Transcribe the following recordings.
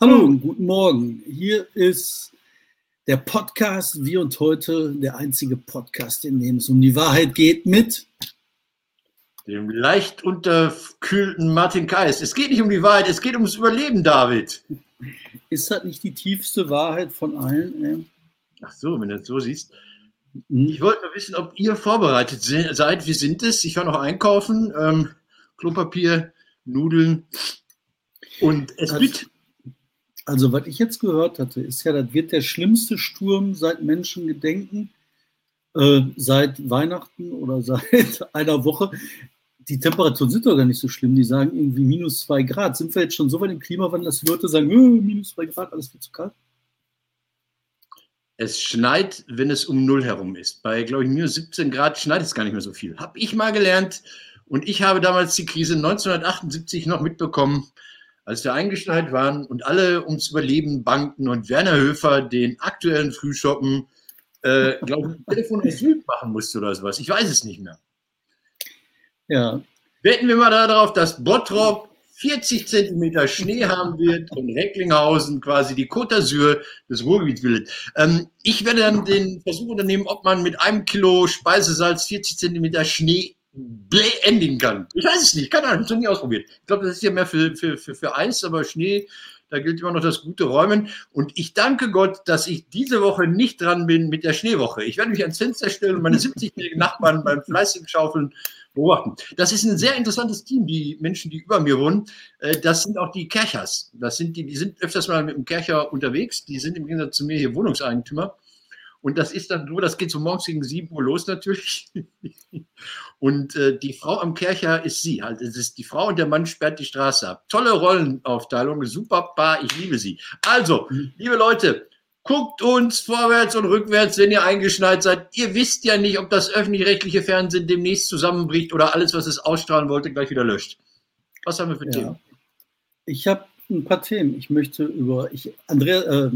Hallo und guten Morgen. Hier ist der Podcast Wie und heute, der einzige Podcast, in dem es um die Wahrheit geht mit dem leicht unterkühlten Martin Kais. Es geht nicht um die Wahrheit, es geht ums Überleben, David. Ist das nicht die tiefste Wahrheit von allen? Ey? Ach so, wenn du das so siehst. Hm. Ich wollte nur wissen, ob ihr vorbereitet seid. Wir sind es. Ich war noch einkaufen. Ähm, Klopapier, Nudeln und es also, also, was ich jetzt gehört hatte, ist ja, das wird der schlimmste Sturm seit Menschengedenken, äh, seit Weihnachten oder seit einer Woche. Die Temperaturen sind doch gar nicht so schlimm. Die sagen irgendwie minus zwei Grad. Sind wir jetzt schon so weit im Klimawandel, dass die Leute sagen, äh, minus zwei Grad, alles viel zu kalt? Es schneit, wenn es um Null herum ist. Bei, glaube ich, minus 17 Grad schneit es gar nicht mehr so viel. Habe ich mal gelernt. Und ich habe damals die Krise 1978 noch mitbekommen, als wir eingeschneit waren und alle ums Überleben banken und Werner Höfer den aktuellen Frühschoppen, äh, glaube ich, Telefon aus Süd machen musste oder sowas. Ich weiß es nicht mehr. Ja. Wetten wir mal darauf, dass Bottrop 40 Zentimeter Schnee haben wird und Recklinghausen quasi die Côte d'Azur des Ruhrgebiets bildet. Ähm, ich werde dann den Versuch unternehmen, ob man mit einem Kilo Speisesalz 40 Zentimeter Schnee endigen kann. Ich weiß es nicht, keine Ahnung, ich habe es nie ausprobiert. Ich glaube, das ist ja mehr für, für, für, für Eis, aber Schnee, da gilt immer noch das gute Räumen. Und ich danke Gott, dass ich diese Woche nicht dran bin mit der Schneewoche. Ich werde mich ans Fenster stellen und meine 70-jährigen Nachbarn beim fleißigen Schaufeln beobachten. Das ist ein sehr interessantes Team, die Menschen, die über mir wohnen. Äh, das sind auch die Kerchers. Das sind die, die sind öfters mal mit dem Kercher unterwegs. Die sind im Gegensatz zu mir hier Wohnungseigentümer. Und das ist dann nur, das geht so morgens gegen 7 Uhr los natürlich. Und äh, die Frau am Kercher ist sie. Halt, es ist die Frau und der Mann sperrt die Straße ab. Tolle Rollenaufteilung, super Paar, ich liebe sie. Also, liebe Leute, guckt uns vorwärts und rückwärts, wenn ihr eingeschneit seid. Ihr wisst ja nicht, ob das öffentlich-rechtliche Fernsehen demnächst zusammenbricht oder alles, was es ausstrahlen wollte, gleich wieder löscht. Was haben wir für ja. Themen? Ich habe ein paar Themen. Ich möchte über ich, Andrea äh,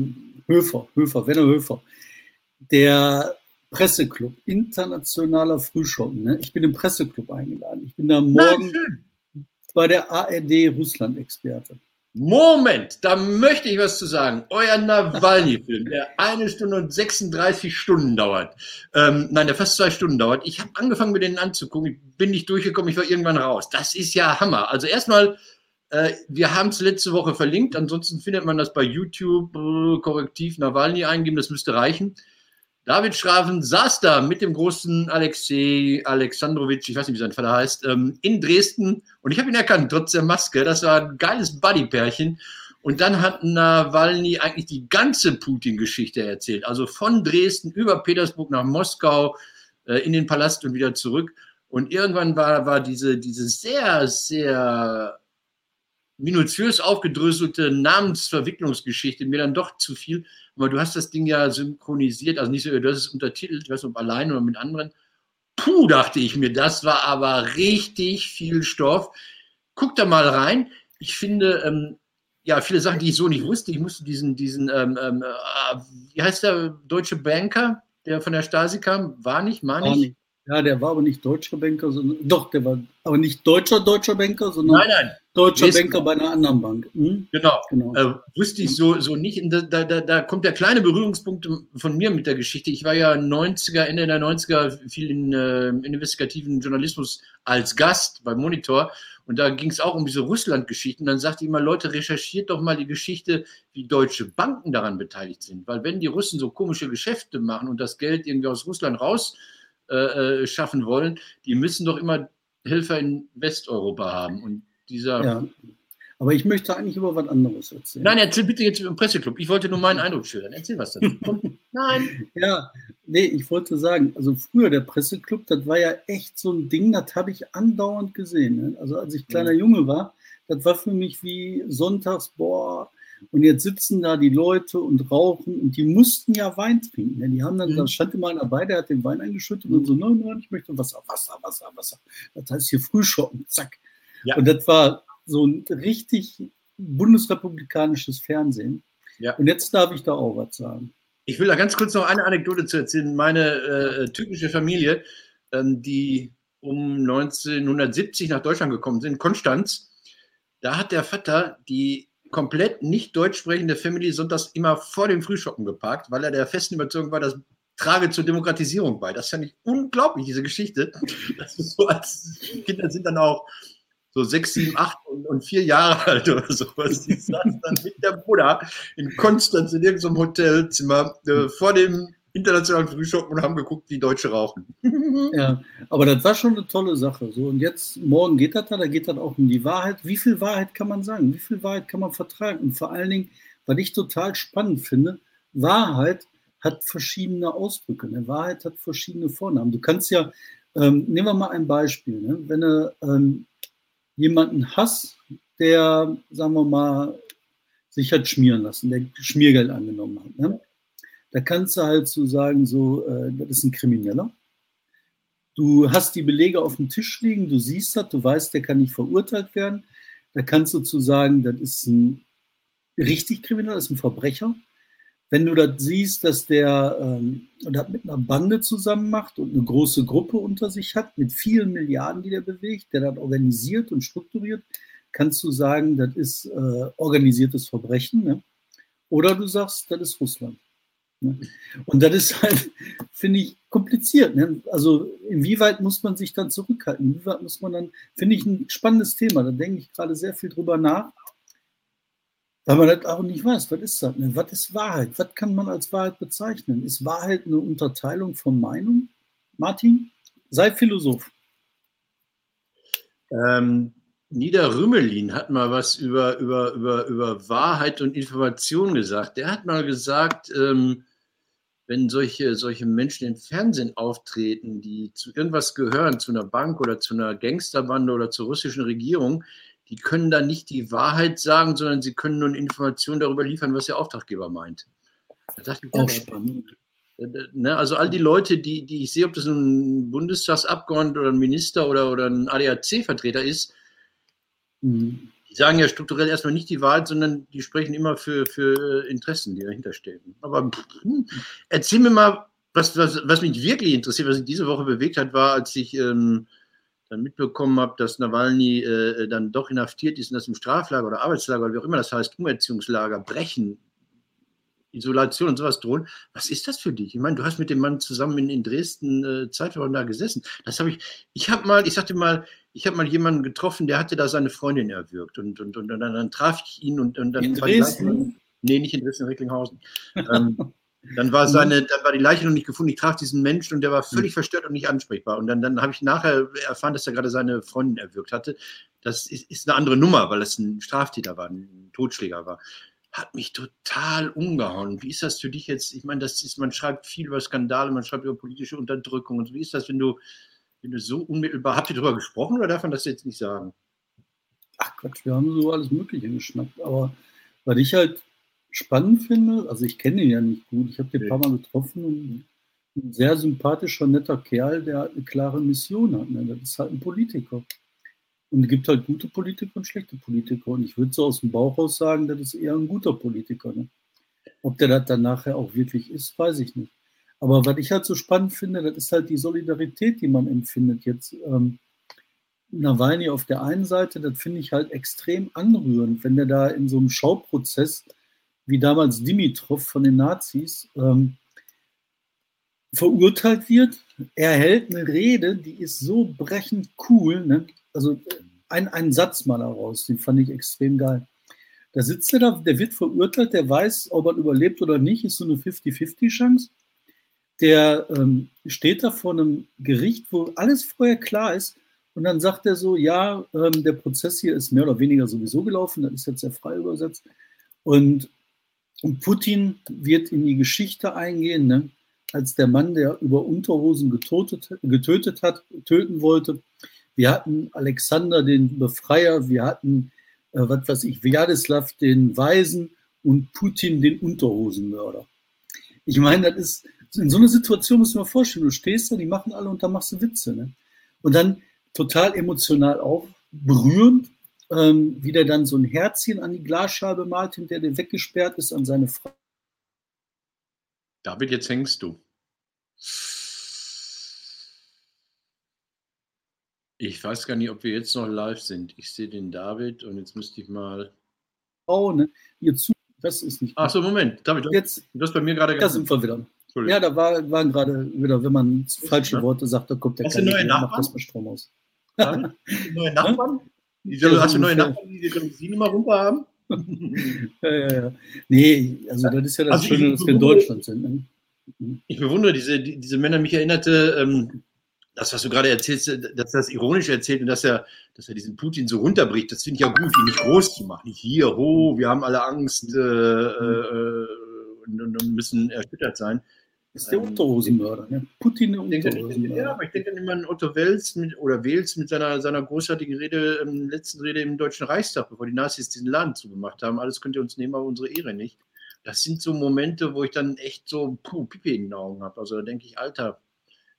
Höfer, Höfer, Werner Höfer der Presseclub, internationaler Frühschoppen. Ne? Ich bin im Presseclub eingeladen. Ich bin da morgen Nein, bei der ARD Russland-Experte. Moment, da möchte ich was zu sagen. Euer Nawalny-Film, der eine Stunde und 36 Stunden dauert. Ähm, nein, der fast zwei Stunden dauert. Ich habe angefangen, mir den anzugucken. Ich bin nicht durchgekommen, ich war irgendwann raus. Das ist ja Hammer. Also erstmal, äh, wir haben es letzte Woche verlinkt. Ansonsten findet man das bei YouTube. Äh, korrektiv Nawalny eingeben, das müsste reichen. David Schraven saß da mit dem großen Alexei Alexandrowitsch, ich weiß nicht, wie sein Vater heißt, ähm, in Dresden und ich habe ihn erkannt, trotz der Maske. Das war ein geiles Buddy-Pärchen. Und dann hat Nawalny eigentlich die ganze Putin-Geschichte erzählt. Also von Dresden über Petersburg nach Moskau, äh, in den Palast und wieder zurück. Und irgendwann war, war diese, diese sehr, sehr minutiös aufgedröselte Namensverwicklungsgeschichte mir dann doch zu viel. Aber du hast das Ding ja synchronisiert, also nicht so, du hast es untertitelt, ich weiß nicht, ob allein oder mit anderen. Puh, dachte ich mir, das war aber richtig viel Stoff. Guck da mal rein. Ich finde, ähm, ja, viele Sachen, die ich so nicht wusste. Ich musste diesen, diesen, ähm, ähm, äh, wie heißt der deutsche Banker, der von der Stasi kam? War nicht, meine ich? Ja, der war aber nicht deutscher Banker, sondern doch, der war aber nicht deutscher deutscher Banker, sondern nein, nein. deutscher Western. Banker bei einer anderen Bank. Hm? Genau, genau. Äh, wusste ich so, so nicht. Da, da, da kommt der kleine Berührungspunkt von mir mit der Geschichte. Ich war ja 90er, Ende der 90er viel in äh, investigativen Journalismus als Gast beim Monitor. Und da ging es auch um diese Russland-Geschichten. Dann sagte ich immer, Leute, recherchiert doch mal die Geschichte, wie deutsche Banken daran beteiligt sind. Weil wenn die Russen so komische Geschäfte machen und das Geld irgendwie aus Russland raus äh, äh, schaffen wollen, die müssen doch immer Hilfe in Westeuropa haben. Und dieser. Ja. Aber ich möchte eigentlich über was anderes erzählen. Nein, erzähl bitte jetzt im Presseclub. Ich wollte nur meinen Eindruck schildern. Erzähl was dazu. Nein. Ja, nee, ich wollte sagen, also früher der Presseclub, das war ja echt so ein Ding, das habe ich andauernd gesehen. Ne? Also als ich kleiner Junge war, das war für mich wie sonntags, boah, und jetzt sitzen da die Leute und rauchen und die mussten ja Wein trinken. Denn die haben dann, mhm. da stand immer einer dabei, der hat den Wein eingeschüttet und so, nein, nein, ich möchte Wasser, Wasser, Wasser, Wasser. Das heißt hier Frühschoppen, zack. Ja. Und das war so ein richtig bundesrepublikanisches Fernsehen. Ja. Und jetzt darf ich da auch was sagen. Ich will da ganz kurz noch eine Anekdote zu erzählen. Meine äh, typische Familie, ähm, die um 1970 nach Deutschland gekommen sind, Konstanz, da hat der Vater die komplett nicht deutsch sprechende Family sonntags immer vor dem Frühschoppen geparkt, weil er der festen Überzeugung war, das trage zur Demokratisierung bei. Das fand ich unglaublich, diese Geschichte. Das ist so, als Kinder sind dann auch so sechs, sieben, acht und, und vier Jahre alt oder sowas. Die saßen dann mit der Mutter in Konstanz in irgendeinem Hotelzimmer äh, vor dem internationalen Frühstück und haben geguckt, wie Deutsche rauchen. ja, aber das war schon eine tolle Sache. So, und jetzt, morgen geht das da, da geht das auch um die Wahrheit. Wie viel Wahrheit kann man sagen? Wie viel Wahrheit kann man vertragen? Und vor allen Dingen, was ich total spannend finde, Wahrheit hat verschiedene Ausdrücke. Eine Wahrheit hat verschiedene Vornamen. Du kannst ja, ähm, nehmen wir mal ein Beispiel. Ne? Wenn du ähm, jemanden hast, der, sagen wir mal, sich hat schmieren lassen, der Schmiergeld angenommen hat. Ne? Da kannst du halt so sagen, so, äh, das ist ein Krimineller. Du hast die Belege auf dem Tisch liegen, du siehst das, du weißt, der kann nicht verurteilt werden. Da kannst du zu sagen, das ist ein richtig Krimineller, das ist ein Verbrecher. Wenn du das siehst, dass der ähm, das mit einer Bande zusammen macht und eine große Gruppe unter sich hat, mit vielen Milliarden, die der bewegt, der das organisiert und strukturiert, kannst du sagen, das ist äh, organisiertes Verbrechen. Ne? Oder du sagst, das ist Russland. Ne? Und das ist halt, finde ich, kompliziert. Ne? Also inwieweit muss man sich dann zurückhalten? Inwieweit muss man dann, finde ich ein spannendes Thema. Da denke ich gerade sehr viel drüber nach, weil man das auch nicht weiß. Was ist das? Ne? Was ist Wahrheit? Was kann man als Wahrheit bezeichnen? Ist Wahrheit eine Unterteilung von Meinung? Martin, sei Philosoph. Ähm, Nieder Rümmelin hat mal was über, über, über, über Wahrheit und Information gesagt. Der hat mal gesagt, ähm, wenn solche, solche Menschen im Fernsehen auftreten, die zu irgendwas gehören, zu einer Bank oder zu einer Gangsterbande oder zur russischen Regierung, die können dann nicht die Wahrheit sagen, sondern sie können nur eine Information darüber liefern, was der Auftraggeber meint. Da dachte ich, auch spannend. Ne, also all die Leute, die, die ich sehe, ob das ein Bundestagsabgeordneter oder ein Minister oder, oder ein ADAC-Vertreter ist, mhm die sagen ja strukturell erstmal nicht die Wahrheit, sondern die sprechen immer für, für Interessen, die dahinter stehen. Aber hm, erzähl mir mal, was, was, was mich wirklich interessiert, was mich diese Woche bewegt hat, war, als ich ähm, dann mitbekommen habe, dass Nawalny äh, dann doch inhaftiert ist und das im Straflager oder Arbeitslager oder wie auch immer das heißt, Umerziehungslager brechen Isolation und sowas drohen. Was ist das für dich? Ich meine, du hast mit dem Mann zusammen in, in Dresden äh, Zeitwochen da gesessen. Das habe ich, ich habe mal, ich sagte mal, ich habe mal jemanden getroffen, der hatte da seine Freundin erwürgt und, und, und, und dann, dann, traf ich ihn und, und dann in Dresden? nee, nicht in Dresden, in Recklinghausen. ähm, dann war seine, dann war die Leiche noch nicht gefunden. Ich traf diesen Menschen und der war völlig hm. verstört und nicht ansprechbar. Und dann, dann habe ich nachher erfahren, dass er gerade seine Freundin erwürgt hatte. Das ist, ist eine andere Nummer, weil es ein Straftäter war, ein Totschläger war hat mich total umgehauen. Wie ist das für dich jetzt? Ich meine, das ist, man schreibt viel über Skandale, man schreibt über politische Unterdrückung. Und wie ist das, wenn du so unmittelbar, habt ihr darüber gesprochen oder darf man das jetzt nicht sagen? Ach Gott, wir haben so alles Mögliche geschnappt. Aber was ich halt spannend finde, also ich kenne ihn ja nicht gut, ich habe den ein paar Mal getroffen ein sehr sympathischer, netter Kerl, der halt eine klare Mission hat. Ne? Das ist halt ein Politiker. Und es gibt halt gute Politiker und schlechte Politiker. Und ich würde so aus dem Bauch aus sagen, das ist eher ein guter Politiker. Ne? Ob der das dann nachher auch wirklich ist, weiß ich nicht. Aber was ich halt so spannend finde, das ist halt die Solidarität, die man empfindet. Jetzt ähm, Nawalny auf der einen Seite, das finde ich halt extrem anrührend, wenn der da in so einem Schauprozess, wie damals Dimitrov von den Nazis, ähm, verurteilt wird. Er hält eine Rede, die ist so brechend cool. Ne? also ein, einen Satz mal daraus, den fand ich extrem geil. Da sitzt er da, der wird verurteilt, der weiß, ob er überlebt oder nicht, ist so eine 50-50-Chance. Der ähm, steht da vor einem Gericht, wo alles vorher klar ist. Und dann sagt er so, ja, ähm, der Prozess hier ist mehr oder weniger sowieso gelaufen, das ist jetzt sehr frei übersetzt. Und, und Putin wird in die Geschichte eingehen, ne, als der Mann, der über Unterhosen getötet, getötet hat, töten wollte wir hatten Alexander den Befreier, wir hatten, äh, was weiß ich, Wjadislav den Weisen und Putin den Unterhosenmörder. Ich meine, das ist, in so einer Situation muss man vorstellen, du stehst da, die machen alle und da machst du Witze. Ne? Und dann total emotional auch berührend, ähm, wie der dann so ein Herzchen an die Glasscheibe malt, hinter der weggesperrt ist an seine Frau. David, jetzt hängst du. Ich weiß gar nicht, ob wir jetzt noch live sind. Ich sehe den David und jetzt müsste ich mal. Frau, ne, ihr zu, das ist nicht. Ach so, Moment, David, jetzt, das bei mir gerade. Da sind wir wieder. Ja, da war, waren gerade wieder, wenn man falsche ne? Worte sagt, da kommt der keine neue Nachbarn? macht das mit Strom aus. neue Nachbarn? Hast du neue Nachbarn, die die Jalousien immer runter haben? ja, ja, ja. Nee, also das ist ja das also Schöne, dass wir in Deutschland sind. Ne? Ich bewundere diese, diese Männer. Mich erinnerte ähm, das, was du gerade erzählst, dass das ironisch erzählt und dass er, dass er diesen Putin so runterbricht. Das finde ich ja gut, ihn nicht groß zu machen. Nicht hier, ho, wir haben alle Angst äh, äh, und, und, müssen erschüttert sein. Das ist der Unterhosenmörder, ne? Putin der Unterhosenmörder. Ja, aber ich denke dann immer an Otto Wels mit, oder Wels mit seiner, seiner großartigen Rede, ähm, letzten Rede im Deutschen Reichstag, bevor die Nazis diesen Laden zugemacht haben. Alles könnt ihr uns nehmen, aber unsere Ehre nicht. Das sind so Momente, wo ich dann echt so puh, Pipi in den Augen habe. Also da denke ich, Alter,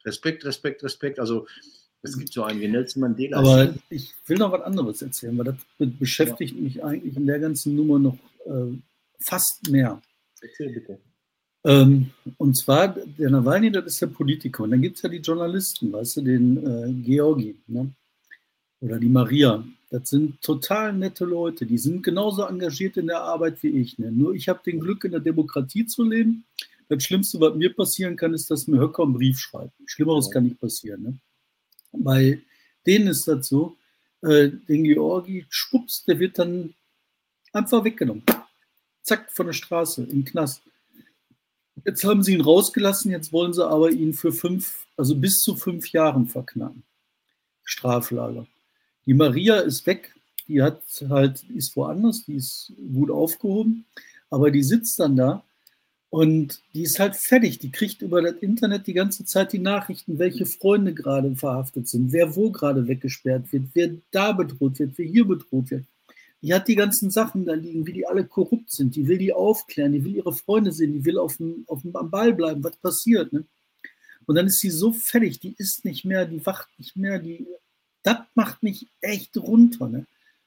Respekt, Respekt, Respekt. Also es gibt so einen wie Nelson Mandela. Aber ich will noch was anderes erzählen, weil das beschäftigt ja. mich eigentlich in der ganzen Nummer noch äh, fast mehr. Erzähl bitte. Ähm, und zwar, der Nawalny, das ist der Politiker. Und dann gibt es ja die Journalisten, weißt du, den äh, Georgi ne? oder die Maria. Das sind total nette Leute. Die sind genauso engagiert in der Arbeit wie ich. Ne? Nur ich habe den Glück, in der Demokratie zu leben. Das Schlimmste, was mir passieren kann, ist, dass mir Höcker einen Brief schreibt. Schlimmeres kann nicht passieren. Ne? Bei denen ist das so, äh, den Georgi schwupps, der wird dann einfach weggenommen. Zack, von der Straße, im Knast. Jetzt haben sie ihn rausgelassen, jetzt wollen sie aber ihn für fünf, also bis zu fünf Jahren verknacken. Straflager. Die Maria ist weg, die hat halt, ist woanders, die ist gut aufgehoben, aber die sitzt dann da und die ist halt fertig. Die kriegt über das Internet die ganze Zeit die Nachrichten, welche Freunde gerade verhaftet sind, wer wo gerade weggesperrt wird, wer da bedroht wird, wer hier bedroht wird. Die hat die ganzen Sachen da liegen, wie die alle korrupt sind. Die will die aufklären, die will ihre Freunde sehen, die will auf dem, auf dem, am Ball bleiben, was passiert. Ne? Und dann ist sie so fertig, die ist nicht mehr, die wacht nicht mehr, die, das macht mich echt runter. Ne?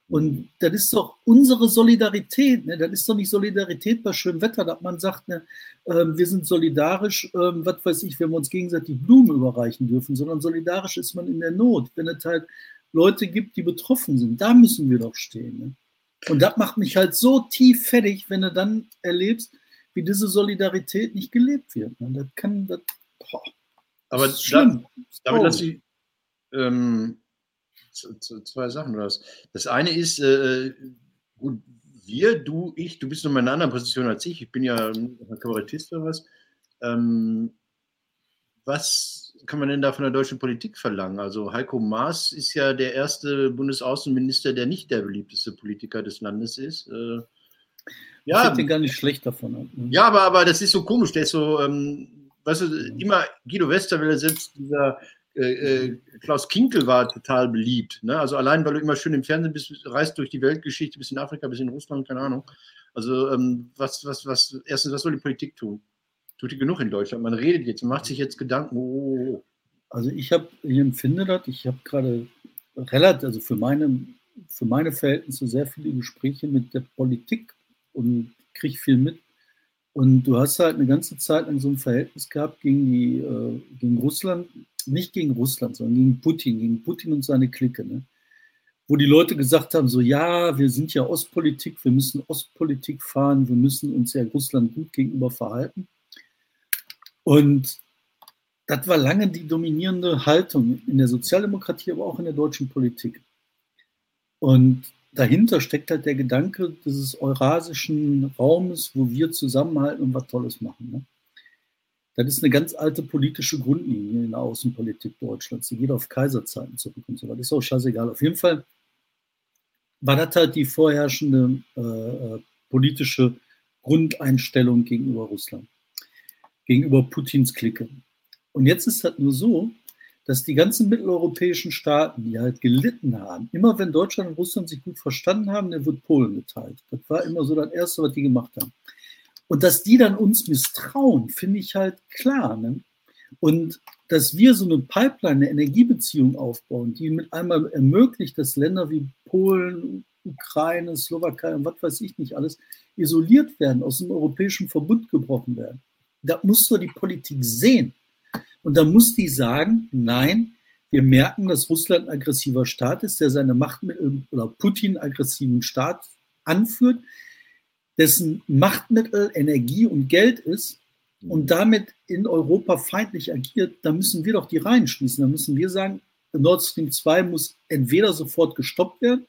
Und das ist doch unsere Solidarität. Ne? Das ist doch nicht Solidarität bei schönem Wetter, dass man sagt, ne, äh, wir sind solidarisch, äh, was weiß ich, wenn wir uns gegenseitig Blumen überreichen dürfen, sondern solidarisch ist man in der Not. Wenn es halt Leute gibt, die betroffen sind, da müssen wir doch stehen. Ne? Und das macht mich halt so tief fertig, wenn du dann erlebst, wie diese Solidarität nicht gelebt wird. Und das kann, das, boah, Aber das. Da, damit lasse ich ähm, zwei Sachen raus. Das eine ist, äh, gut, wir, du, ich, du bist noch mal in einer anderen Position als ich. Ich bin ja ein Kabarettist oder was. Ähm, was kann man denn da von der deutschen Politik verlangen? Also Heiko Maas ist ja der erste Bundesaußenminister, der nicht der beliebteste Politiker des Landes ist. Äh, ja, ich gar nicht schlecht davon. Ne? Ja, aber, aber das ist so komisch. Der ist so, ähm, weißt du, immer Guido Westerwelle, selbst dieser äh, äh, Klaus Kinkel war total beliebt. Ne? Also allein, weil du immer schön im Fernsehen bist, reist durch die Weltgeschichte, bis in Afrika, bis in Russland, keine Ahnung. Also ähm, was, was, was, erstens, was soll die Politik tun? Tut die genug in Deutschland. Man redet jetzt, macht sich jetzt Gedanken. Oh. Also ich habe, ich empfinde das, ich habe gerade relativ, also für meine, für meine Verhältnisse sehr viele Gespräche mit der Politik und kriege viel mit. Und du hast halt eine ganze Zeit lang so ein Verhältnis gehabt gegen, die, äh, gegen Russland, nicht gegen Russland, sondern gegen Putin, gegen Putin und seine Clique. Ne? Wo die Leute gesagt haben, so ja, wir sind ja Ostpolitik, wir müssen Ostpolitik fahren, wir müssen uns ja Russland gut gegenüber verhalten. Und das war lange die dominierende Haltung in der Sozialdemokratie, aber auch in der deutschen Politik. Und dahinter steckt halt der Gedanke dieses eurasischen Raumes, wo wir zusammenhalten und was Tolles machen. Ne? Das ist eine ganz alte politische Grundlinie in der Außenpolitik Deutschlands. Die geht auf Kaiserzeiten zurück und so weiter. Ist auch scheißegal. Auf jeden Fall war das halt die vorherrschende äh, äh politische Grundeinstellung gegenüber Russland gegenüber Putins Clique. Und jetzt ist das nur so, dass die ganzen mitteleuropäischen Staaten, die halt gelitten haben, immer wenn Deutschland und Russland sich gut verstanden haben, dann wird Polen geteilt. Das war immer so das Erste, was die gemacht haben. Und dass die dann uns misstrauen, finde ich halt klar. Ne? Und dass wir so eine Pipeline, eine Energiebeziehung aufbauen, die mit einmal ermöglicht, dass Länder wie Polen, Ukraine, Slowakei und was weiß ich nicht alles isoliert werden, aus dem europäischen Verbund gebrochen werden da muss so die Politik sehen. Und da muss die sagen, nein, wir merken, dass Russland ein aggressiver Staat ist, der seine Machtmittel oder Putin aggressiven Staat anführt. dessen Machtmittel Energie und Geld ist und damit in Europa feindlich agiert, dann müssen wir doch die Reihen schließen. Dann müssen wir sagen, Nord Stream 2 muss entweder sofort gestoppt werden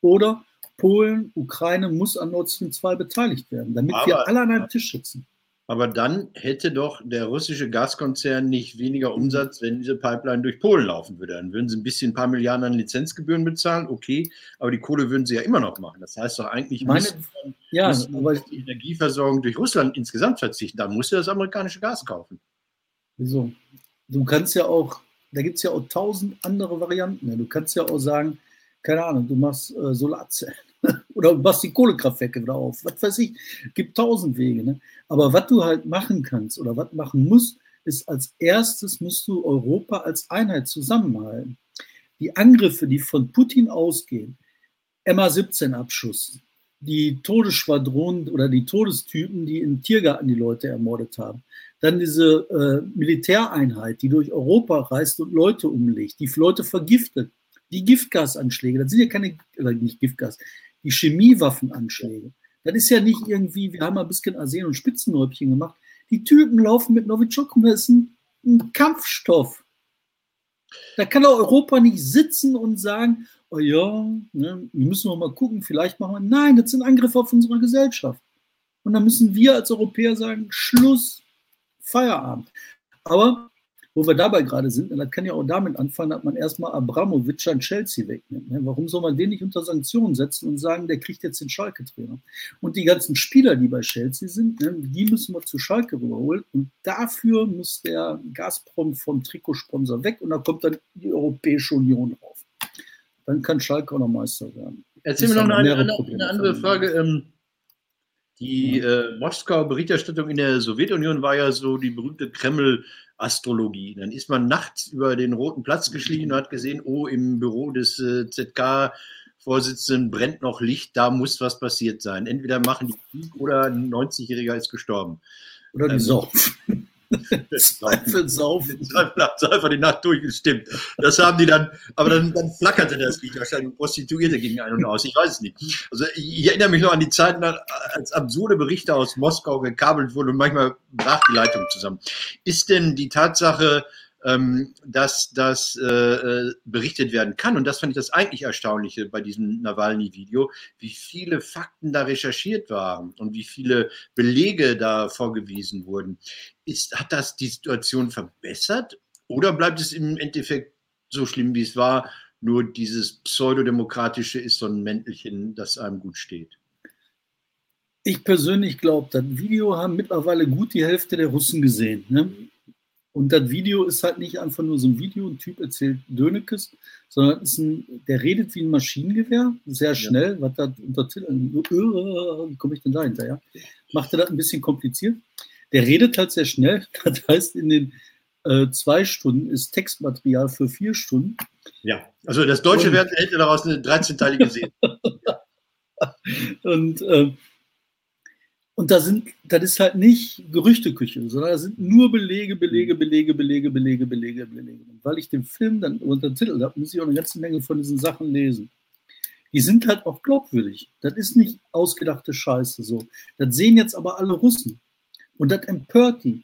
oder Polen, Ukraine muss an Nord Stream 2 beteiligt werden, damit aber, wir alle an einem Tisch sitzen. Aber dann hätte doch der russische Gaskonzern nicht weniger Umsatz, wenn diese Pipeline durch Polen laufen würde. Dann würden sie ein bisschen ein paar Milliarden an Lizenzgebühren bezahlen, okay, aber die Kohle würden sie ja immer noch machen. Das heißt doch eigentlich, Meine, müssen, ja, aber die Energieversorgung durch Russland insgesamt verzichten. Da musst du das amerikanische Gas kaufen. Wieso? Du kannst ja auch, da gibt es ja auch tausend andere Varianten. Du kannst ja auch sagen, keine Ahnung, du machst äh, Solarzellen oder machst die Kohlekraftwerke wieder auf. Was weiß ich, gibt tausend Wege. Ne? Aber was du halt machen kannst oder was machen musst, ist als erstes musst du Europa als Einheit zusammenhalten. Die Angriffe, die von Putin ausgehen, MA-17-Abschuss, die Todesschwadronen oder die Todestypen, die im Tiergarten die Leute ermordet haben, dann diese äh, Militäreinheit, die durch Europa reist und Leute umlegt, die Leute vergiftet, die Giftgasanschläge, das sind ja keine, oder nicht Giftgas, die Chemiewaffenanschläge. Das ist ja nicht irgendwie, wir haben ein bisschen Arsen und Spitzenhäubchen gemacht. Die Typen laufen mit Novichok und das ist ein, ein Kampfstoff. Da kann doch Europa nicht sitzen und sagen, oh ja, ne, wir müssen noch mal gucken, vielleicht machen wir. Nein, das sind Angriffe auf unsere Gesellschaft. Und dann müssen wir als Europäer sagen, Schluss, Feierabend. Aber wo wir dabei gerade sind, und das kann ja auch damit anfangen, dass man erstmal Abramovic an Chelsea wegnimmt. Ne? Warum soll man den nicht unter Sanktionen setzen und sagen, der kriegt jetzt den Schalke-Trainer? Und die ganzen Spieler, die bei Chelsea sind, ne, die müssen wir zu Schalke rüberholen. Und dafür muss der Gazprom vom Trikotsponsor weg und da kommt dann die Europäische Union drauf. Dann kann Schalke auch noch Meister werden. Erzähl mir noch eine, eine, eine andere Frage. Die äh, Moskau-Berichterstattung in der Sowjetunion war ja so die berühmte Kreml-Astrologie. Dann ist man nachts über den Roten Platz geschlichen und hat gesehen, oh, im Büro des äh, ZK-Vorsitzenden brennt noch Licht, da muss was passiert sein. Entweder machen die Krieg oder ein 90-Jähriger ist gestorben. Oder die ähm. Zweifel saufen. Zweifel die Nacht durchgestimmt. Das haben die dann, aber dann, dann flackerte das Licht. Wahrscheinlich Prostituierte gingen ein und aus. Ich weiß es nicht. Also ich erinnere mich noch an die Zeiten, als absurde Berichte aus Moskau gekabelt wurden und manchmal brach die Leitung zusammen. Ist denn die Tatsache, ähm, dass das äh, äh, berichtet werden kann. Und das fand ich das eigentlich Erstaunliche bei diesem Nawalny-Video, wie viele Fakten da recherchiert waren und wie viele Belege da vorgewiesen wurden. Ist, hat das die Situation verbessert oder bleibt es im Endeffekt so schlimm, wie es war? Nur dieses pseudodemokratische ist so ein Mäntelchen, das einem gut steht. Ich persönlich glaube, das Video haben mittlerweile gut die Hälfte der Russen gesehen. Ne? Und das Video ist halt nicht einfach nur so ein Video, ein Typ erzählt Dönekes, sondern ist ein, der redet wie ein Maschinengewehr, sehr schnell, ja. was da unter wie komme ich denn da hinterher? Macht er das ein bisschen kompliziert. Der redet halt sehr schnell, das heißt, in den äh, zwei Stunden ist Textmaterial für vier Stunden. Ja, also das deutsche Wert hätte daraus eine 13-teilige Serie. und äh, und da sind, das ist halt nicht Gerüchteküche, sondern da sind nur Belege, Belege, mhm. Belege, Belege, Belege, Belege, Belege. Und weil ich den Film dann unter Titel habe, muss ich auch eine ganze Menge von diesen Sachen lesen. Die sind halt auch glaubwürdig. Das ist nicht ausgedachte Scheiße so. Das sehen jetzt aber alle Russen. Und das empört die.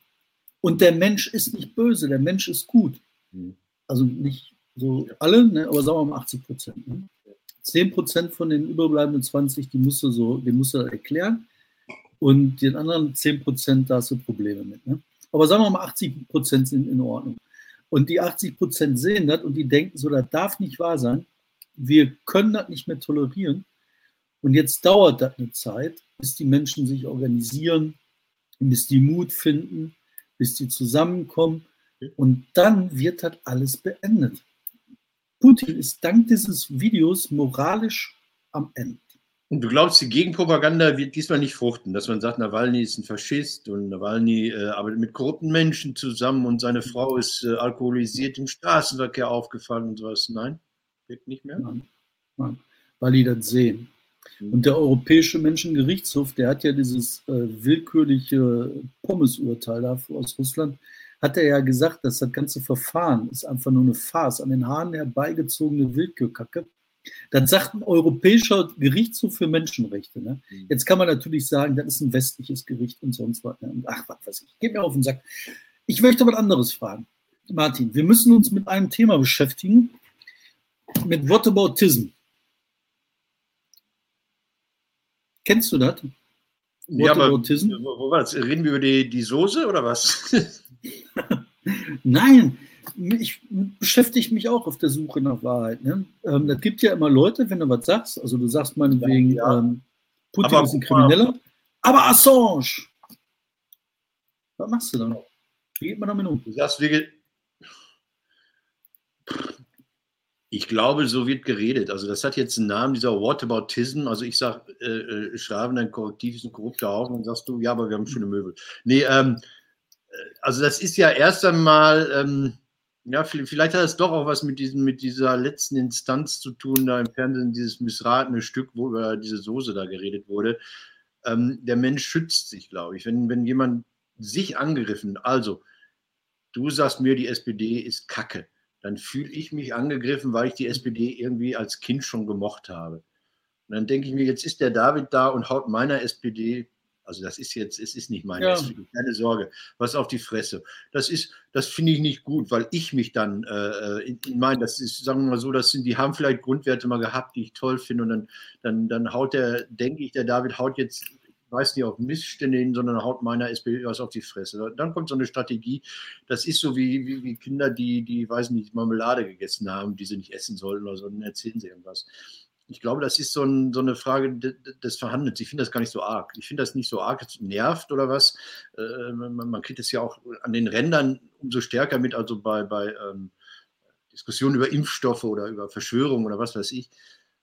Und der Mensch ist nicht böse, der Mensch ist gut. Mhm. Also nicht so alle, ne, aber sagen wir mal 80 Prozent. Ne? 10 Prozent von den überbleibenden 20, die musst du so, den musst du erklären und den anderen 10 Prozent, da hast du Probleme mit. Ne? Aber sagen wir mal, 80 Prozent sind in Ordnung. Und die 80 Prozent sehen das und die denken so, das darf nicht wahr sein. Wir können das nicht mehr tolerieren. Und jetzt dauert das eine Zeit, bis die Menschen sich organisieren, bis die Mut finden, bis die zusammenkommen. Und dann wird das alles beendet. Putin ist dank dieses Videos moralisch am Ende. Und du glaubst, die Gegenpropaganda wird diesmal nicht fruchten, dass man sagt, Nawalny ist ein Faschist und Nawalny äh, arbeitet mit korrupten Menschen zusammen und seine Frau ist äh, alkoholisiert im Straßenverkehr aufgefallen und sowas. Nein, wird nicht mehr? Nein, Nein. weil die das sehen. Mhm. Und der Europäische Menschengerichtshof, der hat ja dieses äh, willkürliche Pommesurteil da aus Russland, hat er ja gesagt, dass das ganze Verfahren ist einfach nur eine Farce, an den Haaren herbeigezogene Willkürkacke Das sagt ein europäischer Gerichtshof für Menschenrechte. Ne? Mhm. Jetzt kann man natürlich sagen, das ist ein westliches Gericht und sonst was. Ne? Ach, was weiß ich. Geht mir auf den Sack. Ich möchte was anderes fragen. Martin, wir müssen uns mit einem Thema beschäftigen, mit Whataboutism. Kennst du das? Ja, aber wo war's? Reden wir über die, die Soße oder was? Nein, ich beschäftige mich auch auf der Suche nach Wahrheit. Ne? Ähm, das gibt ja immer Leute, wenn du was sagst, also du sagst meinetwegen, ja, ja. Ähm, Putin aber, ist ein Krimineller, aber Assange. Was machst du dann? Wie geht man damit um? Du sagst, wie, ich glaube, so wird geredet. Also das hat jetzt einen Namen, dieser Whataboutism. Also ich sage, äh, äh, Schraven, ein Korrektiv ist ein korrupter Haufen. Dann sagst du, ja, aber wir haben schöne Möbel. Nee, ähm, äh, also das ist ja erst einmal, ähm, ja, vielleicht hat es doch auch was mit, diesem, mit dieser letzten Instanz zu tun, da im Fernsehen, dieses missratene Stück, wo über diese Soße da geredet wurde. Ähm, der Mensch schützt sich, glaube ich. Wenn, wenn jemand sich angegriffen, also du sagst mir, die SPD ist Kacke dann fühle ich mich angegriffen, weil ich die SPD irgendwie als Kind schon gemocht habe. Und dann denke ich mir, jetzt ist der David da und haut meiner SPD, also das ist jetzt, es ist nicht meine ja. Keine Sorge, was auf die Fresse. Das ist, das finde ich nicht gut, weil ich mich dann äh, in, in mein, das ist, sagen wir mal so, das sind, die haben vielleicht Grundwerte mal gehabt, die ich toll finde und dann, dann, dann haut der, denke ich, der David haut jetzt weist nicht auf Missstände hin, sondern haut meiner SPD was auf die Fresse. Dann kommt so eine Strategie, das ist so wie, wie, wie Kinder, die, die, weiß nicht, Marmelade gegessen haben, die sie nicht essen sollten oder so, dann erzählen sie irgendwas. Ich glaube, das ist so, ein, so eine Frage des Verhandelns. Ich finde das gar nicht so arg. Ich finde das nicht so arg, es nervt oder was. Äh, man, man, kriegt es ja auch an den Rändern umso stärker mit, also bei, bei ähm, Diskussionen über Impfstoffe oder über Verschwörungen oder was weiß ich.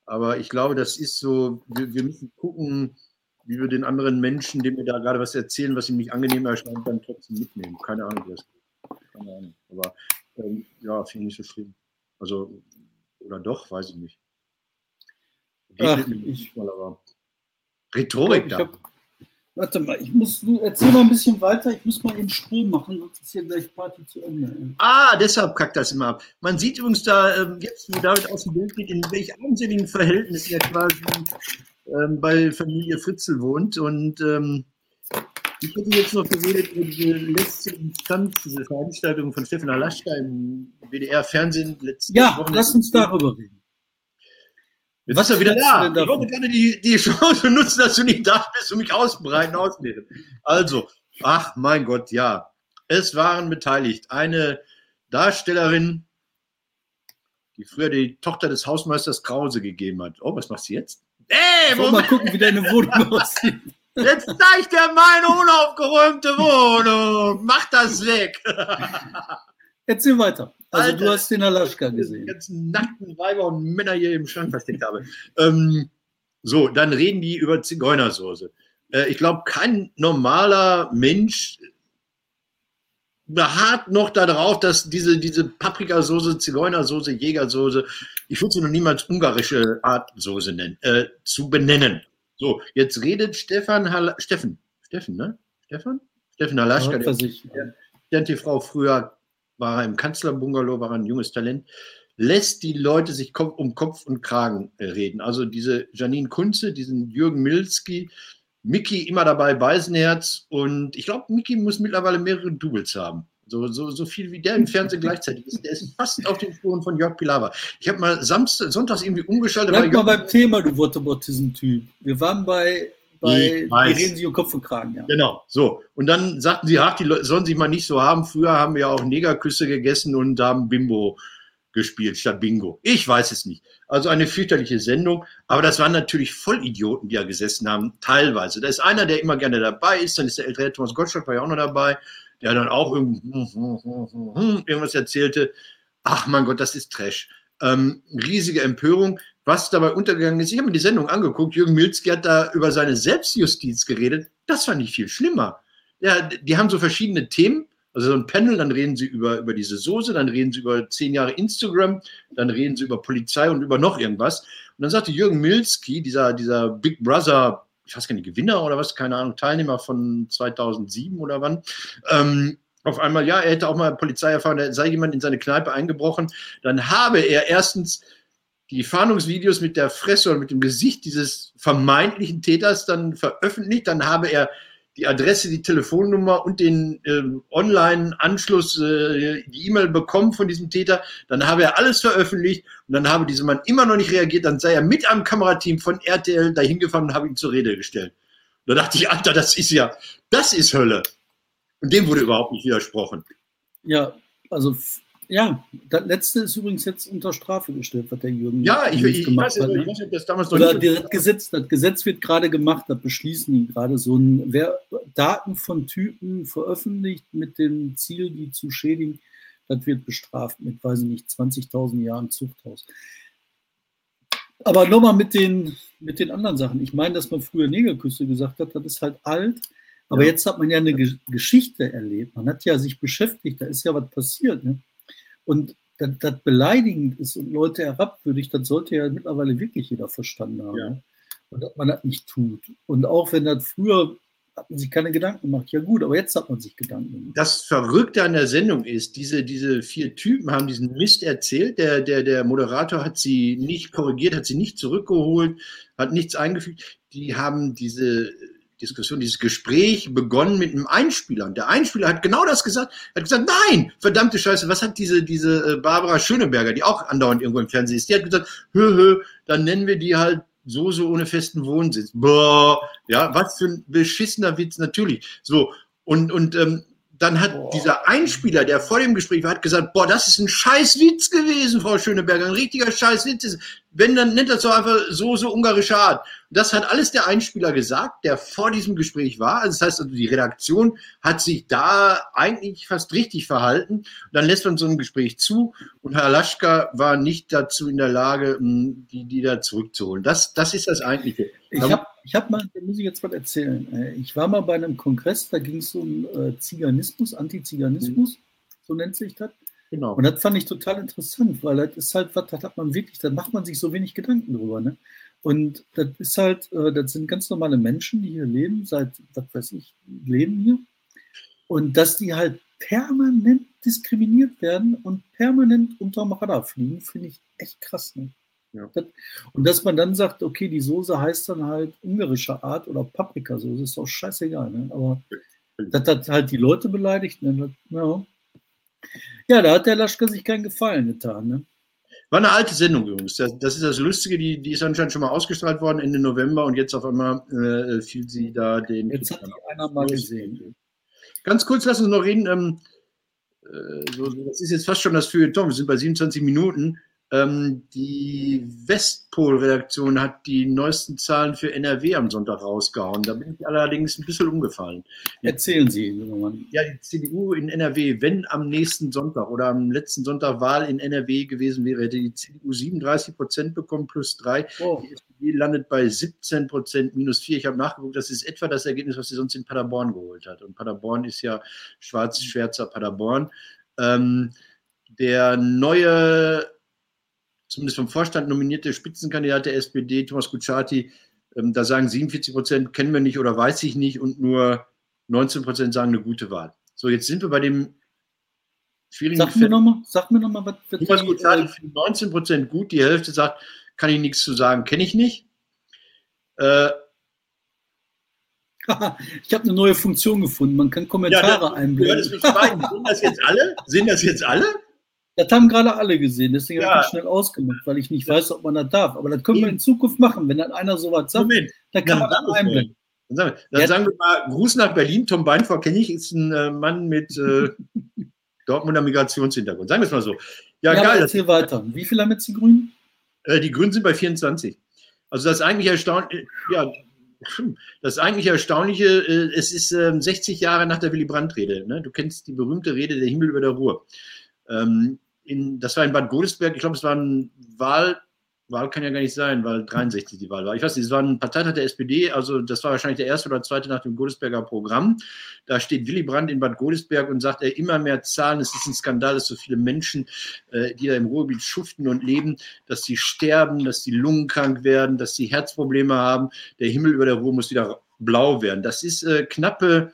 Aber ich glaube, das ist so, wir, wir müssen gucken, wie wir den anderen Menschen, dem wir da gerade was erzählen, was ihm nicht angenehm erscheint, dann trotzdem mitnehmen. Keine Ahnung, wie das geht. Keine Ahnung. Aber ähm, ja, finde ich nicht so schlimm. Also, oder doch, weiß ich nicht. Ach, ich, mal, aber Rhetorik ich hab, Warte mal, ich muss, du erzähl mal ein bisschen weiter, ich muss mal den Strom machen, sonst ist hier gleich Party zu Ende. Ah, deshalb kackt das immer ab. Man sieht übrigens da, ähm, jetzt, wo David aus dem Bild geht, in welch armseligen Verhältnissen er quasi ähm, bei Familie Fritzel wohnt. Und ähm, ich hätte jetzt noch geredet über diese letzte Instanz, diese Veranstaltung von Stefan Alaschka im WDR-Fernsehen letzte Ja, Wochen. lass uns darüber reden. Jetzt Was ist er wieder da. Ich wollte gerne die, die Chance nutzen, dass du nicht da bist und mich ausbreiten, ausleeren. Also, ach mein Gott, ja. Es waren beteiligt eine Darstellerin, die früher die Tochter des Hausmeisters Krause gegeben hat. Oh, was machst du jetzt? Ey, Moment. mal gucken, wie deine Wohnung aussieht. Jetzt zeigt er meine unaufgeräumte Wohnung. Mach das weg. Erzähl weiter. Also Alter, du hast den Alaska gesehen. Die ganzen nackten Weiber und Männer hier im Schrank versteckt habe. Ähm, so, dann reden die über Zigeunersoße. Äh, ich glaube, kein normaler Mensch beharrt noch darauf, dass diese, diese Paprikasoße, Zigeunersoße, Jägersoße, ich würde sie noch niemals ungarische Artsoße nennen, äh, zu benennen. So, jetzt redet Stefan, Hall Steffen, Steffen, ne? Stefan? Steffen Halaschka, ja, der, der TV früher war er im Kanzlerbungalow, war er ein junges Talent, lässt die Leute sich um Kopf und Kragen äh, reden. Also diese Janine Kunze, diesen Jürgen Milski, Mickey immer dabei, Beisenherz und ich glaube, Mickey muss mittlerweile mehrere Doubles haben. So, so, so viel wie der im Fernsehen gleichzeitig ist. Der ist fast auf den Spuren von Jörg Pilawa. Ich habe mal Samstag, sonntags irgendwie umgeschaltet. Bleib mal beim Thema, du Whataboutism-Typ. Wir waren bei, bei wir reden Sie um Kopf und Kragen, ja. Genau, so. Und dann sagten sie, ach, die Leute sollen sich mal nicht so haben. Früher haben wir auch Negerküsse gegessen und haben Bimbo gespielt statt Bingo. Ich weiß es nicht. Also eine fürchterliche Sendung. Aber das waren natürlich Vollidioten, die da gesessen haben, teilweise. Da ist einer, der immer gerne dabei ist. Dann ist der ältere Thomas Gottschalk, war ja auch noch dabei, der dann auch irgendwas erzählte. Ach mein Gott, das ist Trash. Ähm, riesige Empörung. Was dabei untergegangen ist, ich habe mir die Sendung angeguckt, Jürgen Milzki hat da über seine Selbstjustiz geredet. Das fand ich viel schlimmer. Ja, die haben so verschiedene Themen also so ein Panel, dann reden sie über, über diese Soße, dann reden sie über zehn Jahre Instagram, dann reden sie über Polizei und über noch irgendwas. Und dann sagte Jürgen Milski, dieser, dieser Big Brother, ich weiß gar nicht, Gewinner oder was, keine Ahnung, Teilnehmer von 2007 oder wann, ähm, auf einmal, ja, er hätte auch mal Polizei erfahren, da sei jemand in seine Kneipe eingebrochen. Dann habe er erstens die Fahndungsvideos mit der Fresse oder mit dem Gesicht dieses vermeintlichen Täters dann veröffentlicht. Dann habe er die Adresse, die Telefonnummer und den äh, Online-Anschluss, äh, die E-Mail bekommen von diesem Täter. Dann habe er alles veröffentlicht und dann habe dieser Mann immer noch nicht reagiert. Dann sei er mit einem Kamerateam von RTL dahin gefahren und habe ihn zur Rede gestellt. Da dachte ich, Alter, das ist ja, das ist Hölle. Und dem wurde überhaupt nicht widersprochen. Ja, also ja, das letzte ist übrigens jetzt unter Strafe gestellt, was der Jürgen ja, ich, ich, gemacht ich weiß, hat. Ne? Ich weiß, das damals Oder das Gesetz, das Gesetz wird gerade gemacht, das beschließen die gerade so ein, wer Daten von Typen veröffentlicht mit dem Ziel, die zu schädigen, das wird bestraft mit, weiß ich nicht, 20.000 Jahren Zuchthaus. Aber nochmal mit den, mit den anderen Sachen. Ich meine, dass man früher Negerküsse gesagt hat, das ist halt alt. Aber ja. jetzt hat man ja eine Geschichte erlebt. Man hat ja sich beschäftigt, da ist ja was passiert. Ne? Und das, das beleidigend ist und Leute herabwürdigt, das sollte ja mittlerweile wirklich jeder verstanden haben. Ja. Und dass man das nicht tut. Und auch wenn das früher hat man sich keine Gedanken gemacht. Ja gut, aber jetzt hat man sich Gedanken gemacht. Das Verrückte an der Sendung ist, diese, diese vier Typen haben diesen Mist erzählt. Der, der, der Moderator hat sie nicht korrigiert, hat sie nicht zurückgeholt, hat nichts eingefügt. Die haben diese Diskussion, dieses Gespräch begonnen mit einem Einspieler. Und der Einspieler hat genau das gesagt. Er hat gesagt, nein, verdammte Scheiße, was hat diese, diese äh, Barbara Schöneberger, die auch andauernd irgendwo im Fernsehen ist, die hat gesagt, hö, hö, dann nennen wir die halt so, so ohne festen Wohnsitz. Boah, ja, was für ein beschissener Witz, natürlich. So, und, und ähm, dann hat boah. dieser Einspieler, der vor dem Gespräch war, hat gesagt, boah, das ist ein scheiß Witz gewesen, Frau Schöneberger, ein richtiger scheiß Witz. Wenn, dann nennt das so einfach so, so ungarische Art. Das hat alles der Einspieler gesagt, der vor diesem Gespräch war. Also das heißt, also die Redaktion hat sich da eigentlich fast richtig verhalten. Und dann lässt man so ein Gespräch zu und Herr Laschka war nicht dazu in der Lage, die, die da zurückzuholen. Das, das ist das Eigentliche. Ich habe ich hab mal, da muss ich jetzt was erzählen. Äh, ich war mal bei einem Kongress, da ging es um äh, Ziganismus, Antiziganismus, mhm. so nennt sich das. Genau. Und das fand ich total interessant, weil das ist halt, was das hat man wirklich, da macht man sich so wenig Gedanken drüber. Ne? Und das ist halt, äh, das sind ganz normale Menschen, die hier leben, seit, was weiß ich, leben hier. Und dass die halt permanent diskriminiert werden und permanent unterm Radar fliegen, finde ich echt krass. Ne? Ja. Und dass man dann sagt, okay, die Soße heißt dann halt ungarische Art oder Paprikasoße, ist doch scheißegal. Ne? Aber das hat halt die Leute beleidigt. Ne? Ja. Ja, da hat der Laschke sich keinen Gefallen getan. Ne? War eine alte Sendung übrigens. Das, das, ist das Lustige, die, die ist anscheinend schon mal ausgestrahlt worden Ende November und jetzt auf einmal äh, fiel sie da den. Jetzt hat die einer mal gesehen. Ganz kurz, lass uns noch reden. Ähm, äh, so, das ist jetzt fast schon das für Tom. Wir sind bei 27 Minuten. Ähm, die Westpol-Redaktion hat die neuesten Zahlen für NRW am Sonntag rausgehauen. Da bin ich allerdings ein bisschen umgefallen. Erzählen Sie, Mann. Ja, die CDU in NRW, wenn am nächsten Sonntag oder am letzten Sonntag Wahl in NRW gewesen wäre, hätte die CDU 37 Prozent bekommen plus drei. Oh. Die SPD landet bei 17 Prozent minus vier. Ich habe nachgeguckt, das ist etwa das Ergebnis, was sie sonst in Paderborn geholt hat. Und Paderborn ist ja schwarz-schwärzer Paderborn. Ähm, der neue zumindest vom Vorstand nominierte Spitzenkandidat der SPD, Thomas Kutschaty, ähm, da sagen 47 Prozent, kennen wir nicht oder weiß ich nicht und nur 19 Prozent sagen eine gute Wahl. So, jetzt sind wir bei dem schwierigen Sag mir nochmal, sag mir nochmal, was wird Thomas Kutschaty findet 19 Prozent gut, die Hälfte sagt, kann ich nichts zu sagen, kenne ich nicht. Äh, ich habe eine neue Funktion gefunden. Man kann Kommentare ja, einblenden. Sind das jetzt alle? Sind das jetzt alle? Das haben gerade alle gesehen, deswegen ja. habe ich das schnell ausgemacht, weil ich nicht weiß, ob man das darf. Aber das können wir in Zukunft machen, wenn dann einer sowas sagt, Moment. dann kann man das einblenden. Dann, sagen wir, dann sagen wir mal, Gruß nach Berlin, Tom Beinfor kenne ich, ist ein äh, Mann mit äh, Dortmunder Migrationshintergrund. Sagen wir es mal so. Ja, ja geil. Erzähl weiter. Wie viel haben jetzt die Grünen? Äh, die Grünen sind bei 24. Also das eigentlich erstaunlich, ja, das eigentlich Erstaunliche, äh, es ist 60 ähm, Jahre nach der Willy Brandt-Rede. Ne? Du kennst die berühmte Rede Der Himmel über der Ruhr. Ähm, in, das war in Bad Godesberg, ich glaube, es war ein Wahl, Wahl kann ja gar nicht sein, weil 63 die Wahl war. Ich weiß nicht, es war ein Parteitag der SPD, also das war wahrscheinlich der erste oder zweite nach dem Godesberger Programm. Da steht Willy Brandt in Bad Godesberg und sagt, er immer mehr Zahlen, es ist ein Skandal, dass so viele Menschen, äh, die da im Ruhrgebiet schuften und leben, dass sie sterben, dass sie lungenkrank werden, dass sie Herzprobleme haben. Der Himmel über der Ruhr muss wieder blau werden. Das ist äh, knappe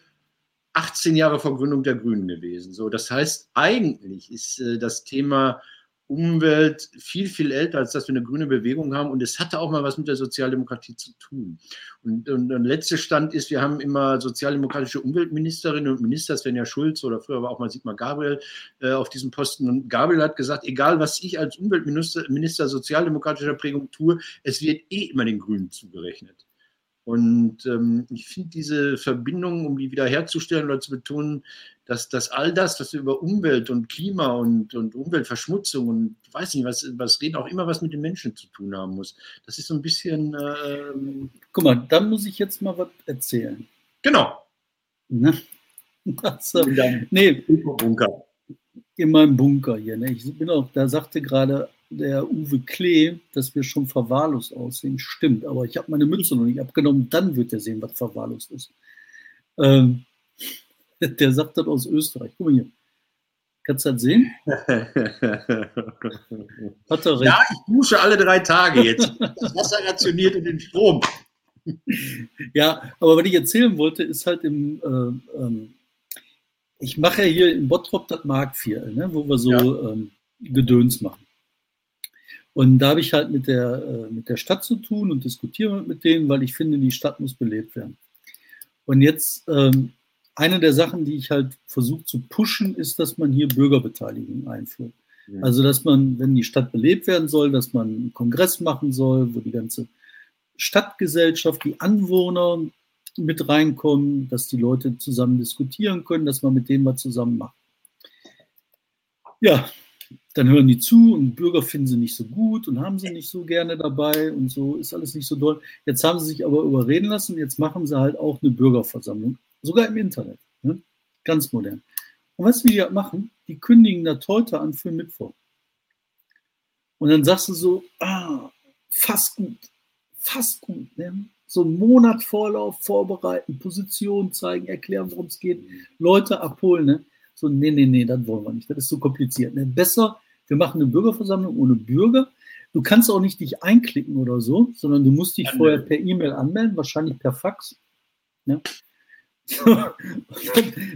18 Jahre vor Gründung der Grünen gewesen. So, das heißt, eigentlich ist äh, das Thema Umwelt viel, viel älter, als dass wir eine grüne Bewegung haben. Und es hatte auch mal was mit der Sozialdemokratie zu tun. Und, und der letzte Stand ist, wir haben immer sozialdemokratische Umweltministerinnen und Minister, Svenja Schulz oder früher war auch mal Sigmar Gabriel äh, auf diesem Posten. Und Gabriel hat gesagt, egal was ich als Umweltminister Minister sozialdemokratischer Prägung tue, es wird eh immer den Grünen zugerechnet. Und ähm, ich finde diese Verbindung, um die wiederherzustellen oder zu betonen, dass, dass all das, was wir über Umwelt und Klima und, und Umweltverschmutzung und weiß nicht, was, was reden, auch immer was mit den Menschen zu tun haben muss. Das ist so ein bisschen. Ähm Guck mal, dann muss ich jetzt mal was erzählen. Genau. Ne? Also, in nee, Bunker. In meinem Bunker hier. Ne? Ich bin auch, da sagte gerade der Uwe Klee, dass wir schon verwahrlost aussehen. Stimmt, aber ich habe meine Mütze noch nicht abgenommen, dann wird er sehen, was verwahrlost ist. Ähm, der sagt das aus Österreich. Guck mal hier. Kannst du das sehen? Hat er recht. Ja, ich dusche alle drei Tage jetzt. Das Wasser rationiert und den Strom. Ja, aber was ich erzählen wollte, ist halt im, äh, ähm, ich mache ja hier in Bottrop das Markviertel, ne, wo wir so ja. ähm, Gedöns machen. Und da habe ich halt mit der, äh, mit der Stadt zu tun und diskutiere mit denen, weil ich finde, die Stadt muss belebt werden. Und jetzt ähm, eine der Sachen, die ich halt versuche zu pushen, ist, dass man hier Bürgerbeteiligung einführt. Ja. Also, dass man, wenn die Stadt belebt werden soll, dass man einen Kongress machen soll, wo die ganze Stadtgesellschaft, die Anwohner mit reinkommen, dass die Leute zusammen diskutieren können, dass man mit denen was zusammen macht. Ja, dann hören die zu und Bürger finden sie nicht so gut und haben sie nicht so gerne dabei und so ist alles nicht so doll. Jetzt haben sie sich aber überreden lassen jetzt machen sie halt auch eine Bürgerversammlung Sogar im Internet. Ne? Ganz modern. Und weißt du, wie die machen? Die kündigen das heute an für Mittwoch. Und dann sagst du so, ah, fast gut, fast gut. Ne? So einen Monat Vorlauf vorbereiten, Position zeigen, erklären, worum es geht, Leute abholen. Ne? So, nee, nee, nee, das wollen wir nicht. Das ist so kompliziert. Ne? Besser, wir machen eine Bürgerversammlung ohne Bürger. Du kannst auch nicht dich einklicken oder so, sondern du musst dich vorher per E-Mail anmelden, wahrscheinlich per Fax. Ne?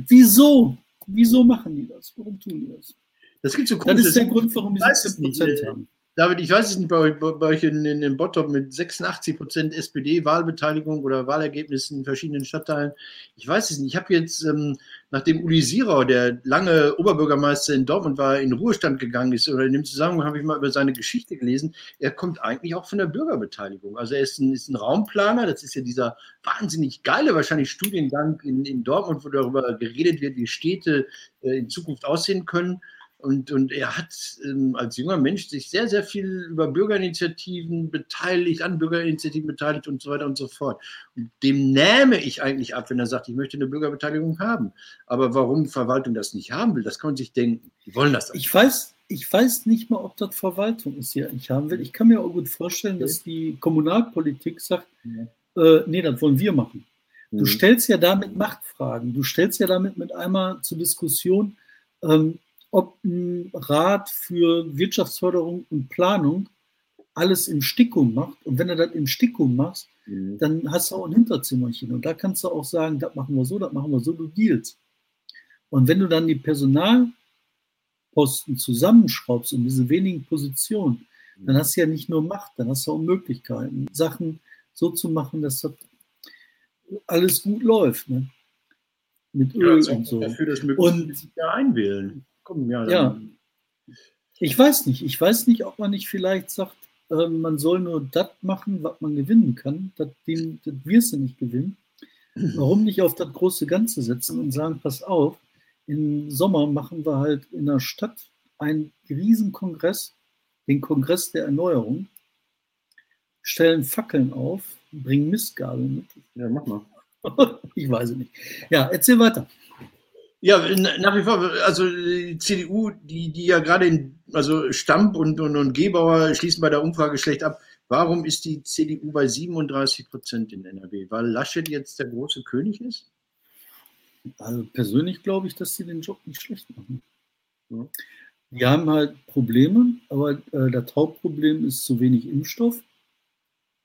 Wieso? Wieso machen die das? Warum tun die das? Das, gibt so das ist der Grund, warum die 17 Prozent haben. David, ich weiß es nicht bei euch, bei euch in, in, in Bottrop mit 86 Prozent SPD-Wahlbeteiligung oder Wahlergebnissen in verschiedenen Stadtteilen. Ich weiß es nicht. Ich habe jetzt, ähm, nachdem Uli Sierau, der lange Oberbürgermeister in Dortmund war, in Ruhestand gegangen ist, oder in dem Zusammenhang habe ich mal über seine Geschichte gelesen. Er kommt eigentlich auch von der Bürgerbeteiligung. Also er ist ein, ist ein Raumplaner. Das ist ja dieser wahnsinnig geile, wahrscheinlich Studiengang in, in Dortmund, wo darüber geredet wird, wie Städte äh, in Zukunft aussehen können. Und, und er hat ähm, als junger Mensch sich sehr, sehr viel über Bürgerinitiativen beteiligt, an Bürgerinitiativen beteiligt und so weiter und so fort. Und dem nähme ich eigentlich ab, wenn er sagt, ich möchte eine Bürgerbeteiligung haben. Aber warum Verwaltung das nicht haben will, das kann man sich denken. Die wollen das. Ich weiß, ich weiß nicht mal, ob das Verwaltung ist, die eigentlich haben will. Ich kann mir auch gut vorstellen, okay. dass die Kommunalpolitik sagt, ja. äh, nee, das wollen wir machen. Du mhm. stellst ja damit Machtfragen. Du stellst ja damit mit einmal zur Diskussion, ähm, ob ein Rat für Wirtschaftsförderung und Planung alles im Stickum macht. Und wenn du das im Stickum machst, mhm. dann hast du auch ein Hinterzimmerchen. Und da kannst du auch sagen, das machen wir so, das machen wir so, du dealst. Und wenn du dann die Personalposten zusammenschraubst in diese wenigen Positionen, mhm. dann hast du ja nicht nur Macht, dann hast du auch Möglichkeiten, Sachen so zu machen, dass das alles gut läuft. Ne? Mit Öl ja, und so. Dafür, dass und einwählen kommen. Ja, ja. Ich weiß nicht. Ich weiß nicht, ob man nicht vielleicht sagt, äh, man soll nur das machen, was man gewinnen kann. Das wirst du nicht gewinnen. Warum nicht auf das große Ganze setzen und sagen, pass auf, im Sommer machen wir halt in der Stadt einen Riesenkongress, den Kongress der Erneuerung, stellen Fackeln auf, bringen Mistgabeln mit. Ja, mach mal. ich weiß es nicht. Ja, erzähl weiter. Ja, nach wie vor, also die CDU, die, die ja gerade in, also Stamp und, und, und Gebauer schließen bei der Umfrage schlecht ab. Warum ist die CDU bei 37 Prozent in NRW? Weil Laschet jetzt der große König ist? Also persönlich glaube ich, dass sie den Job nicht schlecht machen. Ja. Die haben halt Probleme, aber äh, das Hauptproblem ist zu wenig Impfstoff.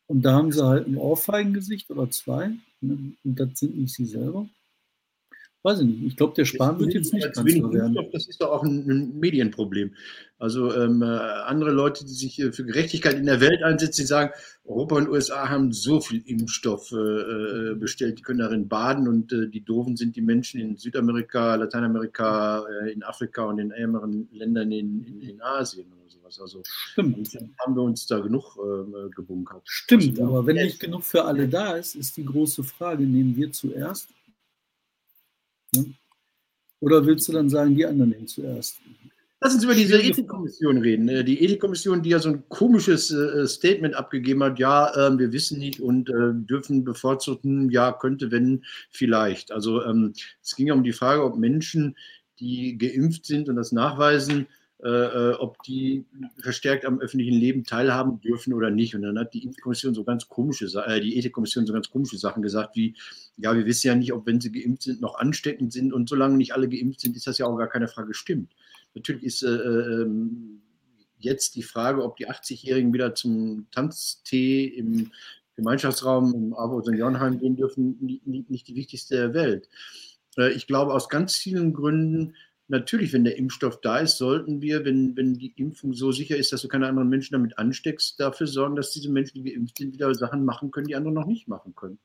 Und da haben sie halt ein Ohrfeigengesicht oder zwei. Ne? Und das sind nicht sie selber. Weiß ich nicht. Ich glaube, der Spahn wird jetzt nicht Kanzler werden. Das ist doch auch ein, ein Medienproblem. Also ähm, äh, andere Leute, die sich äh, für Gerechtigkeit in der Welt einsetzen, die sagen, Europa und USA haben so viel Impfstoff äh, äh, bestellt, die können darin baden und äh, die Doofen sind die Menschen in Südamerika, Lateinamerika, äh, in Afrika und in ärmeren Ländern in, in, in Asien oder sowas. Also Stimmt. haben wir uns da genug gebunkert. Stimmt, also, aber wenn nicht genug für alle da ist, ist die große Frage, nehmen wir zuerst? Oder willst du dann sagen, die anderen nehmen zuerst? Lass uns über diese Ethikkommission reden. Äh, die Ethikkommission, die ja so ein komisches äh, Statement abgegeben hat, ja, wir wissen nicht und äh, dürfen bevorzugten, ja, könnte, wenn, vielleicht. Also ähm, es ging ja um die Frage, ob Menschen, die geimpft sind und das nachweisen, äh, äh, ob die verstärkt am öffentlichen Leben teilhaben dürfen oder nicht. Und dann hat die Ethikkommission so ganz komische, äh, die Ethikkommission so ganz komische Sachen gesagt, wie, ja, wir wissen ja nicht, ob wenn sie geimpft sind, noch ansteckend sind. Und solange nicht alle geimpft sind, ist das ja auch gar keine Frage stimmt. Natürlich ist äh, ähm, jetzt die Frage, ob die 80-Jährigen wieder zum Tanztee im Gemeinschaftsraum im Abo Seniorenheim gehen dürfen, nicht, nicht die wichtigste der Welt. Äh, ich glaube, aus ganz vielen Gründen natürlich, wenn der Impfstoff da ist, sollten wir, wenn, wenn die Impfung so sicher ist, dass du keine anderen Menschen damit ansteckst, dafür sorgen, dass diese Menschen, die geimpft sind, wieder Sachen machen können, die andere noch nicht machen können.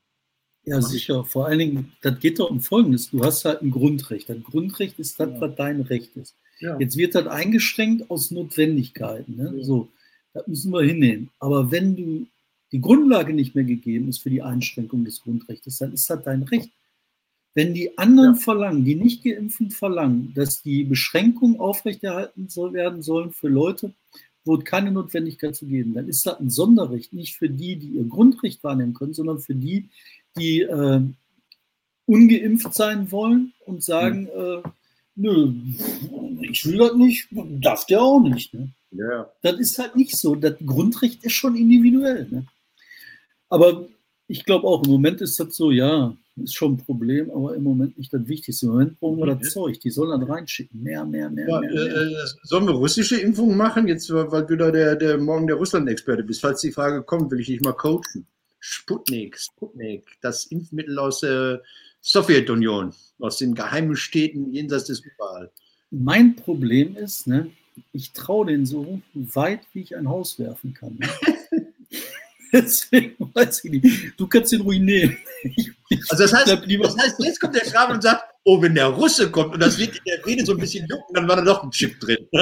Ja, sicher. Vor allen Dingen, das geht doch um Folgendes. Du hast halt ein Grundrecht. Ein Grundrecht ist das, ja. was dein Recht ist. Ja. Jetzt wird das eingeschränkt aus Notwendigkeiten. Ne? Ja. So, das müssen wir hinnehmen. Aber wenn du die Grundlage nicht mehr gegeben ist für die Einschränkung des Grundrechts, dann ist das dein Recht. Wenn die anderen ja. verlangen, die nicht geimpften verlangen, dass die Beschränkungen aufrechterhalten soll, werden sollen für Leute, wo es keine Notwendigkeit zu geben, dann ist das ein Sonderrecht, nicht für die, die ihr Grundrecht wahrnehmen können, sondern für die, die äh, ungeimpft sein wollen und sagen, mhm. äh, nö, ich will das nicht, darf der auch nicht. Ne? Ja. Das ist halt nicht so. Das Grundrecht ist schon individuell. Ne? Aber ich glaube auch, im Moment ist das so, ja, ist schon ein Problem, aber im Moment nicht das Wichtigste. Im Moment brauchen wir das. Zeug. Die sollen dann reinschicken. Mehr, mehr, mehr. Ja, mehr, mehr. Äh, sollen wir russische Impfungen machen? Jetzt, weil du da der, der morgen der Russland-Experte bist. Falls die Frage kommt, will ich dich mal coachen. Sputnik, Sputnik, das Impfmittel aus der Sowjetunion, aus den geheimen Städten jenseits des Überall. Mein Problem ist, ne, ich traue den so weit, wie ich ein Haus werfen kann. Ne? Deswegen weiß ich nicht. Du kannst ihn ruinieren. Also das heißt, das heißt, jetzt kommt der Schrabe und sagt, oh, wenn der Russe kommt und das wird in der Rede so ein bisschen jucken, dann war da noch ein Chip drin.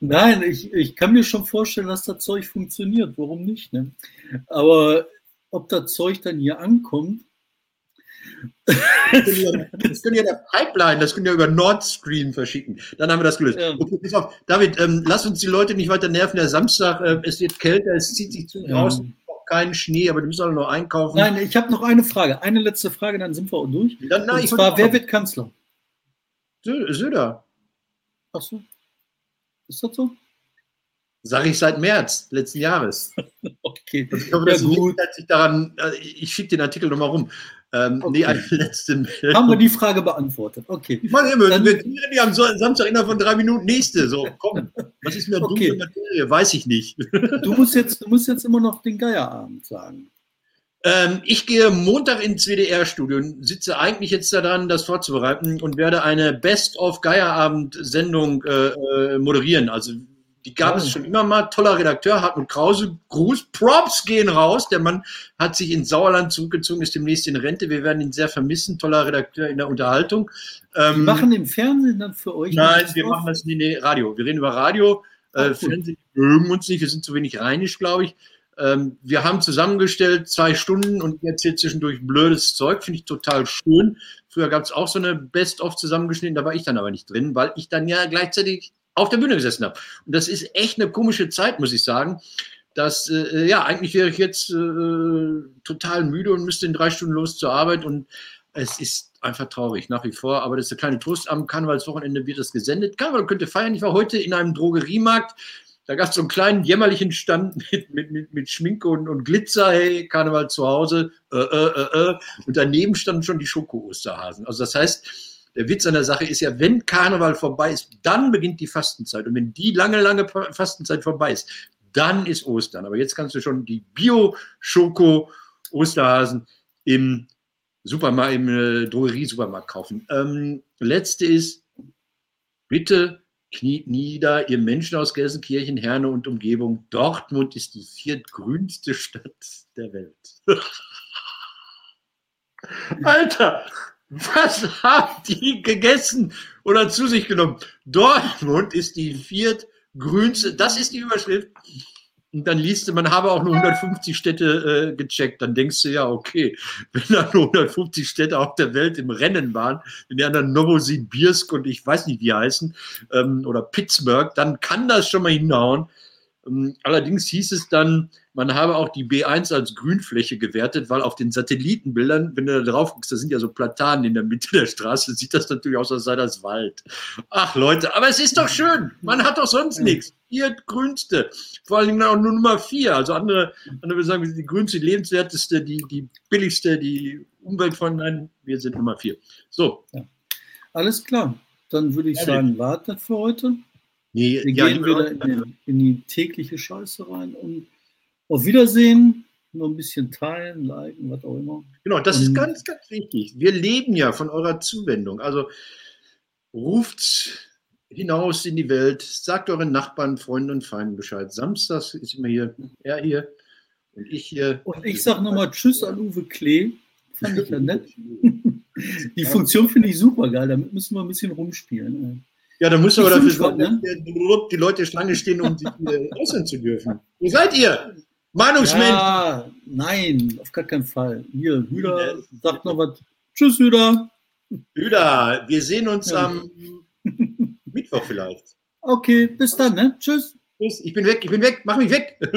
Nein, ich, ich kann mir schon vorstellen, dass das Zeug funktioniert. Warum nicht? Ne? Aber ob das Zeug dann hier ankommt, das können ja der Pipeline, das können ja über Nord Stream verschicken. Dann haben wir das gelöst. Ja. Okay, pass auf. David, ähm, lass uns die Leute nicht weiter nerven. Der Samstag, äh, es wird kälter, es zieht sich zu draußen. Keinen Schnee, aber die müssen alle noch einkaufen. Nein, ich habe noch eine Frage. Eine letzte Frage, dann sind wir durch. Dann, nein, Und zwar, wer wird Kanzler? Söder. Ach so. Ist das so? Sage ich seit März letzten Jahres. okay. Also ich hoffe, ja, das gut. sich daran, äh, ich schicke den Artikel nochmal rum. Ähm, okay. Nee, eine letzte Meldung. Haben wir die Frage beantwortet. Okay. Ich meine, wir, Dann, wir ja am Samstag innerhalb von drei Minuten nächste. So, komm. Was ist mir okay. dunkle Materie? Weiß ich nicht. Du musst jetzt, du musst jetzt immer noch den Geierabend sagen. Ähm, ich gehe Montag ins WDR-Studio und sitze eigentlich jetzt daran, das vorzubereiten und werde eine Best-of-Geierabend-Sendung äh, äh, moderieren. Also die gab es schon immer mal. Toller Redakteur, Hartmut Krause, Gruß. Props gehen raus. Der Mann hat sich ins Sauerland zurückgezogen, ist demnächst in Rente. Wir werden ihn sehr vermissen. Toller Redakteur in der Unterhaltung. Ähm, machen im Fernsehen dann für euch? Nein, wir machen das in nee, Radio. Wir reden über Radio. Äh, Fernsehen mögen uns nicht. Wir sind zu wenig rheinisch, glaube ich. Ähm, wir haben zusammengestellt zwei Stunden und erzählt zwischendurch blödes Zeug. Finde ich total schön. Früher gab es auch so eine Best-of zusammengeschnitten, da war ich dann aber nicht drin, weil ich dann ja gleichzeitig auf der Bühne gesessen habe. Und das ist echt eine komische Zeit, muss ich sagen. Dass, äh, ja, eigentlich wäre ich jetzt äh, total müde und müsste in drei Stunden los zur Arbeit und es ist einfach traurig, nach wie vor. Aber das ist der kleine Trost. Am Karnevalswochenende wird das gesendet. Karneval könnte feiern. Ich war heute in einem Drogeriemarkt. Da gab es so einen kleinen jämmerlichen Stand mit, mit, mit, mit Schminke und, und Glitzer. Hey, Karneval zu Hause. Äh, äh, äh, äh. Und daneben standen schon die Schoko-Osterhasen. Also das heißt, der Witz an der Sache ist ja, wenn Karneval vorbei ist, dann beginnt die Fastenzeit. Und wenn die lange, lange Fastenzeit vorbei ist, dann ist Ostern. Aber jetzt kannst du schon die Bio-Schoko-Osterhasen im Supermarkt, im äh, Drogerie-Supermarkt kaufen. Ähm, letzte ist, bitte kniet nieder, ihr Menschen aus Gelsenkirchen, Herne und Umgebung. Dortmund ist die viertgrünste Stadt der Welt. Alter, was haben die gegessen oder zu sich genommen? Dortmund ist die viertgrünste, das ist die Überschrift. Und dann liest du, man habe auch nur 150 Städte äh, gecheckt. Dann denkst du ja, okay, wenn da nur 150 Städte auf der Welt im Rennen waren, wenn die anderen Novosibirsk und ich weiß nicht, wie heißen, ähm, oder Pittsburgh, dann kann das schon mal hinhauen. Ähm, allerdings hieß es dann, man habe auch die B1 als Grünfläche gewertet, weil auf den Satellitenbildern, wenn du da drauf guckst, da sind ja so Platanen in der Mitte der Straße, sieht das natürlich aus, als sei das Wald. Ach Leute, aber es ist doch schön. Man hat doch sonst nichts. Ihr grünste. Vor allen Dingen auch nur Nummer vier. Also andere, andere würden sagen, wir sind die grünste, die lebenswerteste, die, die billigste, die umweltfreundliche. Wir sind Nummer vier. So. Ja. Alles klar. Dann würde ich ja, sagen, wartet für heute. Nee, wir ja, gehen wieder in, in, die tägliche Scheiße rein und auf Wiedersehen, nur ein bisschen teilen, liken, was auch immer. Genau, das und ist ganz, ganz wichtig. Wir leben ja von eurer Zuwendung. Also ruft hinaus in die Welt, sagt euren Nachbarn, Freunden und Feinden Bescheid. Samstags ist immer hier, er hier und ich hier. Und ich sage nochmal Tschüss an Uwe Klee. Fand ich ja nett. Die Funktion finde ich super geil, damit müssen wir ein bisschen rumspielen. Ja, dann muss aber dafür sorgen, ne? dass die Leute Schlange stehen, um sich äußern zu dürfen. Wo seid ihr? Meinungsmensch. Ja, nein, auf gar keinen Fall. Hier, Hüder sagt noch was. Tschüss, Hüder. Hüder, wir sehen uns ja. am Mittwoch vielleicht. Okay, bis dann, ne? Tschüss. Tschüss, ich bin weg, ich bin weg, mach mich weg.